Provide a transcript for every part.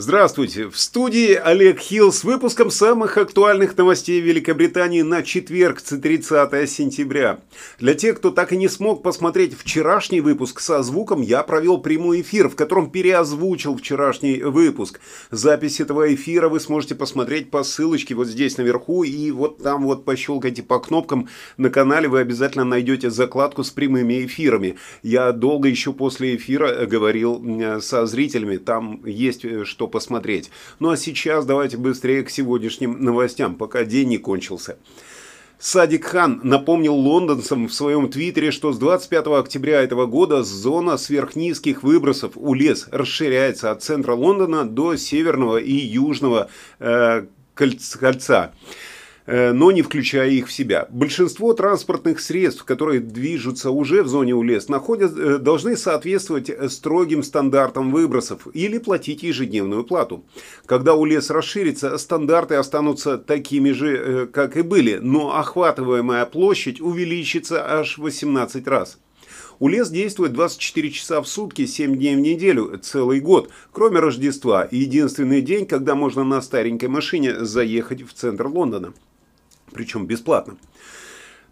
Здравствуйте! В студии Олег Хилл с выпуском самых актуальных новостей Великобритании на четверг, 30 сентября. Для тех, кто так и не смог посмотреть вчерашний выпуск со звуком, я провел прямой эфир, в котором переозвучил вчерашний выпуск. Запись этого эфира вы сможете посмотреть по ссылочке вот здесь наверху и вот там вот пощелкайте по кнопкам на канале, вы обязательно найдете закладку с прямыми эфирами. Я долго еще после эфира говорил со зрителями, там есть э, посмотреть. Ну а сейчас давайте быстрее к сегодняшним новостям, пока день не кончился. Садик Хан напомнил лондонцам в своем твиттере, что с 25 октября этого года зона сверхнизких выбросов у лес расширяется от центра Лондона до северного и южного э, кольца. Э, но не включая их в себя. Большинство транспортных средств, которые движутся уже в зоне УЛЕС, находят, э, должны соответствовать строгим стандартам выбросов или платить ежедневную плату. Когда УЛЕС расширится, стандарты останутся такими же, э, как и были, но охватываемая площадь увеличится аж в 18 раз. УЛЕС действует 24 часа в сутки, 7 дней в неделю, целый год, кроме Рождества. Единственный день, когда можно на старенькой машине заехать в центр Лондона причем бесплатно.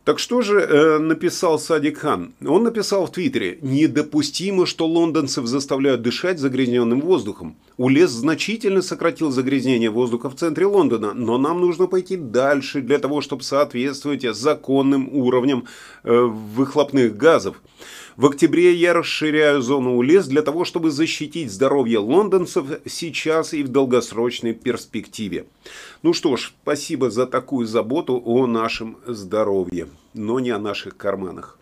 Так что же э, написал Садик Хан? Он написал в Твиттере, недопустимо, что лондонцев заставляют дышать загрязненным воздухом. УЛЕС значительно сократил загрязнение воздуха в центре Лондона, но нам нужно пойти дальше для того, чтобы соответствовать законным уровням э, выхлопных газов. В октябре я расширяю зону УЛЕС для того, чтобы защитить здоровье лондонцев сейчас и в долгосрочной перспективе. Ну что ж, спасибо за такую заботу о нашем здоровье, но не о наших карманах.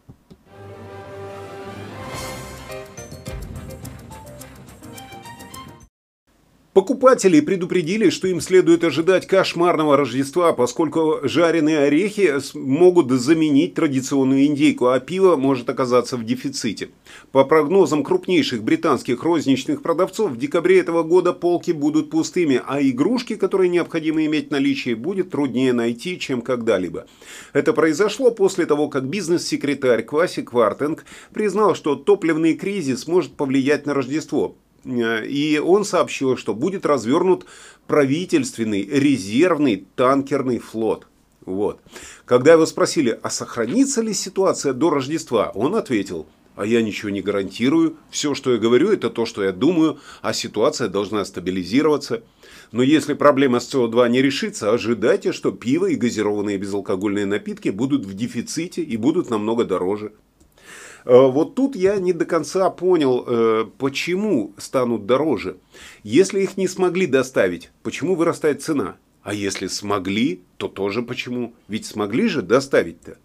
Покупатели предупредили, что им следует ожидать кошмарного Рождества, поскольку жареные орехи могут заменить традиционную индейку, а пиво может оказаться в дефиците. По прогнозам крупнейших британских розничных продавцов, в декабре этого года полки будут пустыми, а игрушки, которые необходимо иметь в наличии, будет труднее найти, чем когда-либо. Это произошло после того, как бизнес-секретарь Кваси Квартенг признал, что топливный кризис может повлиять на Рождество. Э, и он сообщил, что будет развернут правительственный резервный танкерный флот. Вот. Когда его спросили, а сохранится ли ситуация до Рождества, он ответил, а я ничего не гарантирую, все, что я говорю, это то, что я думаю, а ситуация должна стабилизироваться. Но если проблема с СО2 не решится, ожидайте, что пиво и газированные безалкогольные напитки будут в дефиците и будут намного дороже. Э, вот тут я не до конца понял, э, почему станут дороже. Если их не смогли доставить, почему вырастает цена? А если смогли, то тоже почему? Ведь смогли же доставить-то.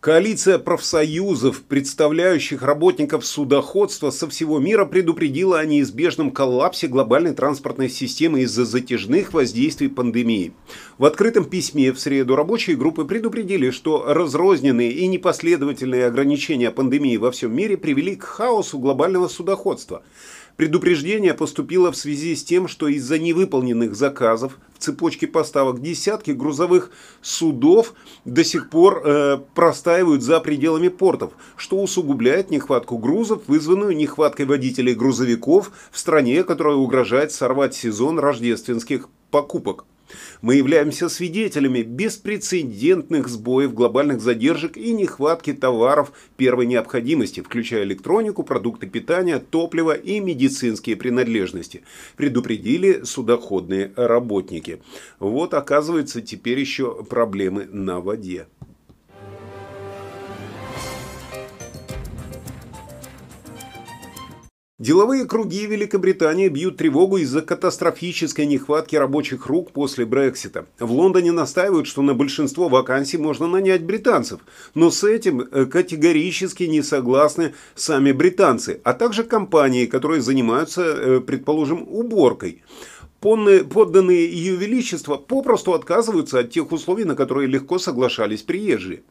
Коалиция профсоюзов, представляющих работников судоходства со всего мира, предупредила о неизбежном коллапсе глобальной транспортной системы из-за затяжных воздействий пандемии. В открытом письме в среду рабочие группы предупредили, что разрозненные и непоследовательные ограничения пандемии во всем мире привели к хаосу глобального судоходства – Предупреждение поступило в связи с тем, что из-за невыполненных заказов в цепочке поставок десятки грузовых судов до сих пор э, простаивают за пределами портов, что усугубляет нехватку грузов, вызванную нехваткой водителей грузовиков в стране, которая угрожает сорвать сезон рождественских покупок. Мы являемся свидетелями беспрецедентных сбоев глобальных задержек и нехватки товаров первой необходимости, включая электронику, продукты питания, топливо и медицинские принадлежности, предупредили судоходные работники. Вот оказывается теперь еще проблемы на воде. Деловые круги Великобритании бьют тревогу из-за катастрофической нехватки рабочих рук после Брексита. В Лондоне настаивают, что на большинство вакансий можно нанять британцев, но с этим э, категорически не согласны сами британцы, а также компании, которые занимаются, э, предположим, уборкой. Подданные Ее Величества попросту отказываются от тех условий, на которые легко соглашались приезжие.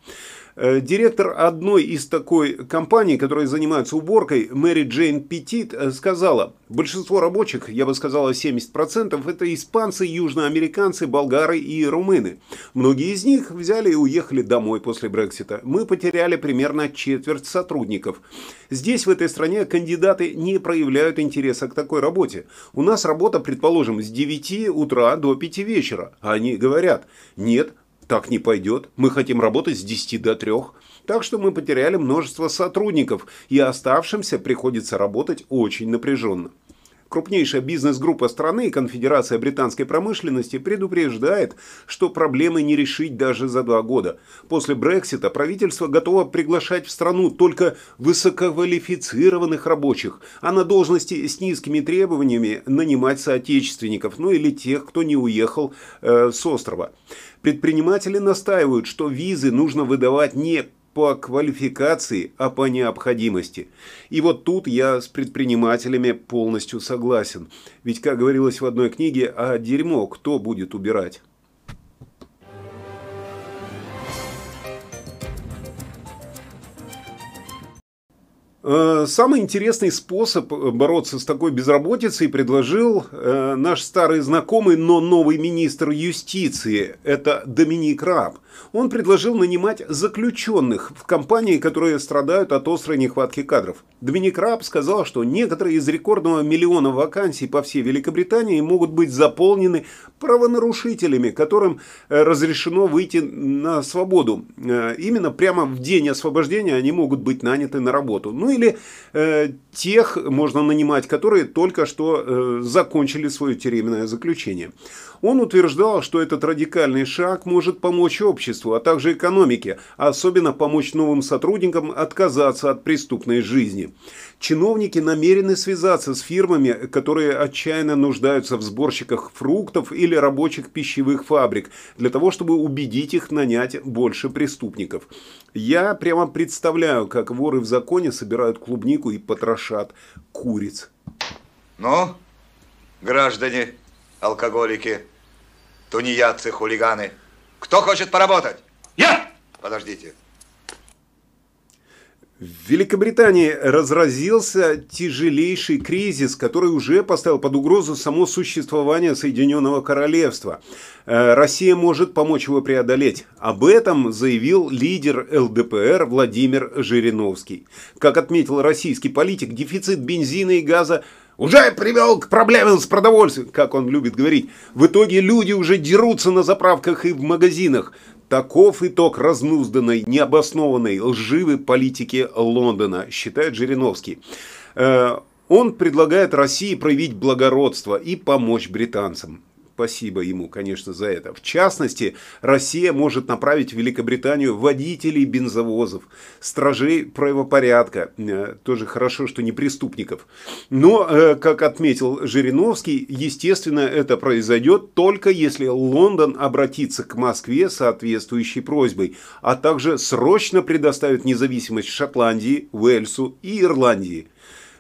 Э, директор одной из такой компаний, которая занимается уборкой, Мэри Джейн Петит, э, сказала, большинство рабочих, я бы сказала 70%, это испанцы, южноамериканцы, болгары и румыны. Многие из них взяли и уехали домой после Брексита. Мы потеряли примерно четверть сотрудников. Здесь, в этой стране, кандидаты не проявляют интереса к такой работе. У нас работа, предположим, с 9 утра до 5 вечера. А они говорят, нет, так не пойдет. Мы хотим работать с 10 до 3. Так что мы потеряли множество сотрудников, и оставшимся приходится работать очень напряженно. Крупнейшая бизнес-группа страны, Конфедерация британской промышленности, предупреждает, что проблемы не решить даже за два года. После Брексита правительство готово приглашать в страну только высококвалифицированных рабочих, а на должности с низкими требованиями нанимать соотечественников, ну или тех, кто не уехал э, с острова. Предприниматели настаивают, что визы нужно выдавать не по квалификации, а по необходимости. И вот тут я с предпринимателями полностью согласен. Ведь, как говорилось в одной книге, а дерьмо кто будет убирать? Самый интересный способ бороться с такой безработицей предложил э, наш старый знакомый, но новый министр юстиции. Это Доминик Раб. Он предложил нанимать заключенных в компании, которые страдают от острой нехватки кадров. Доминик Раб сказал, что некоторые из рекордного миллиона вакансий по всей Великобритании могут быть заполнены правонарушителями, которым э, разрешено выйти на свободу. Именно прямо в день освобождения они могут быть наняты на работу. Ну или э, тех можно нанимать, которые только что э, закончили свое тюремное заключение. Он утверждал, что этот радикальный шаг может помочь обществу, а также экономике, а особенно помочь новым сотрудникам отказаться от преступной жизни. Чиновники намерены связаться с фирмами, которые отчаянно нуждаются в сборщиках фруктов или рабочих пищевых фабрик, для того, чтобы убедить их нанять больше преступников. Я прямо представляю, как воры в законе собирают клубнику и потрошат куриц. Ну, граждане, алкоголики, тунеядцы, хулиганы, кто хочет поработать? Я! Подождите. В Великобритании разразился тяжелейший кризис, который уже поставил под угрозу само существование Соединенного Королевства. Э, Россия может помочь его преодолеть. Об этом заявил лидер ЛДПР Владимир Жириновский. Как отметил российский политик, дефицит бензина и газа уже привел к проблемам с продовольствием, как он любит говорить. В итоге люди уже дерутся на заправках и в магазинах. Таков итог разнузданной, необоснованной, лживой политики Лондона, считает Жириновский. Э, он предлагает России проявить благородство и помочь британцам. Спасибо ему, конечно, за это. В частности, Россия может направить в Великобританию водителей бензовозов, стражей правопорядка, э, тоже хорошо, что не преступников. Но, э, как отметил Жириновский, естественно, это произойдет только если Лондон обратится к Москве с соответствующей просьбой, а также срочно предоставит независимость Шотландии, Уэльсу и Ирландии.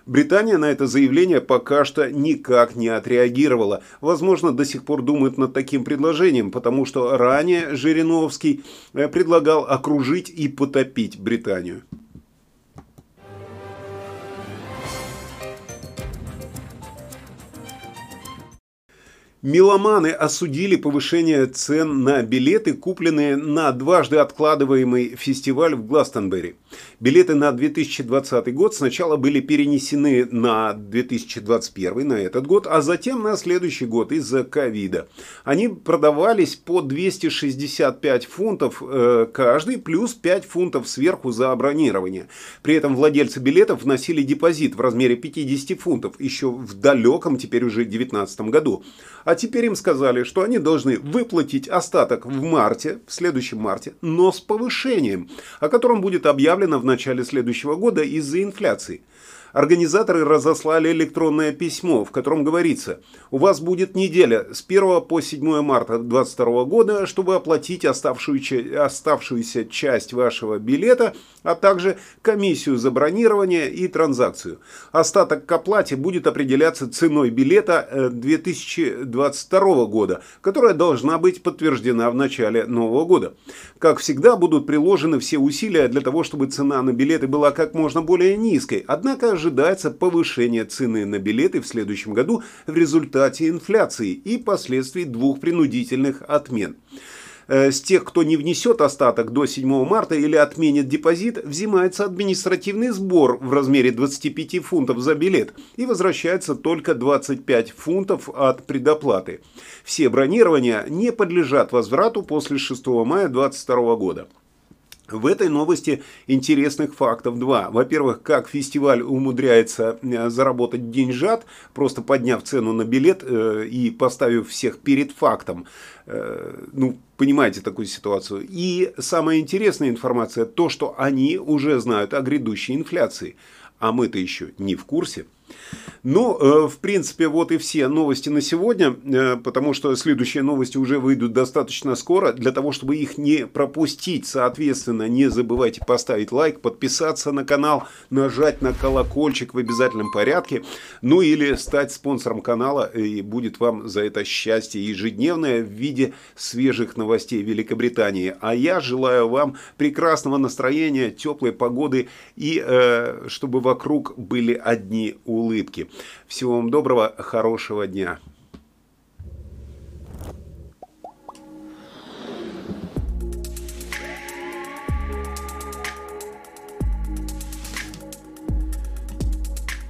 Британия на это заявление пока что никак не отреагировала. Возможно, до сих пор думают над таким предложением, потому что ранее Жириновский э, предлагал окружить и потопить Британию. Меломаны осудили повышение цен на билеты, купленные на дважды откладываемый фестиваль в Гластонберри. Билеты на 2020 год сначала были перенесены на 2021, на этот год, а затем на следующий год из-за ковида. Они продавались по 265 фунтов э, каждый, плюс 5 фунтов сверху за бронирование. При этом владельцы билетов вносили депозит в размере 50 фунтов еще в далеком, теперь уже 2019 году. А теперь им сказали, что они должны выплатить остаток в марте, в следующем марте, но с повышением, о котором будет объявлено в начале следующего года из-за инфляции. Организаторы разослали электронное письмо, в котором говорится, у вас будет неделя с 1 по 7 марта 2022 года, чтобы оплатить оставшуюся, оставшуюся часть вашего билета, а также комиссию за бронирование и транзакцию. Остаток к оплате будет определяться ценой билета 2022 э, года, которая должна быть подтверждена в начале нового года. Как всегда, будут приложены все усилия для того, чтобы цена на билеты была как можно более низкой. Однако ожидается повышение цены на билеты в следующем году в результате инфляции и последствий двух принудительных отмен. Э, с тех, кто не внесет остаток до 7 марта или отменит депозит, взимается административный сбор в размере 25 фунтов за билет и возвращается только 25 фунтов от предоплаты. Все бронирования не подлежат возврату после 6 мая 2022 года. В этой новости интересных фактов два. Во-первых, как фестиваль умудряется э, заработать деньжат, просто подняв цену на билет э, и поставив всех перед фактом. Э, ну, понимаете такую ситуацию. И самая интересная информация, то, что они уже знают о грядущей инфляции. А мы-то еще не в курсе. Ну, э, в принципе, вот и все новости на сегодня, э, потому что следующие новости уже выйдут достаточно скоро. Для того, чтобы их не пропустить, соответственно, не забывайте поставить лайк, подписаться на канал, нажать на колокольчик в обязательном порядке, ну или стать спонсором канала, и будет вам за это счастье ежедневное в виде свежих новостей Великобритании. А я желаю вам прекрасного настроения, теплой погоды и э, чтобы вокруг были одни улыбки. Всего вам доброго, хорошего дня.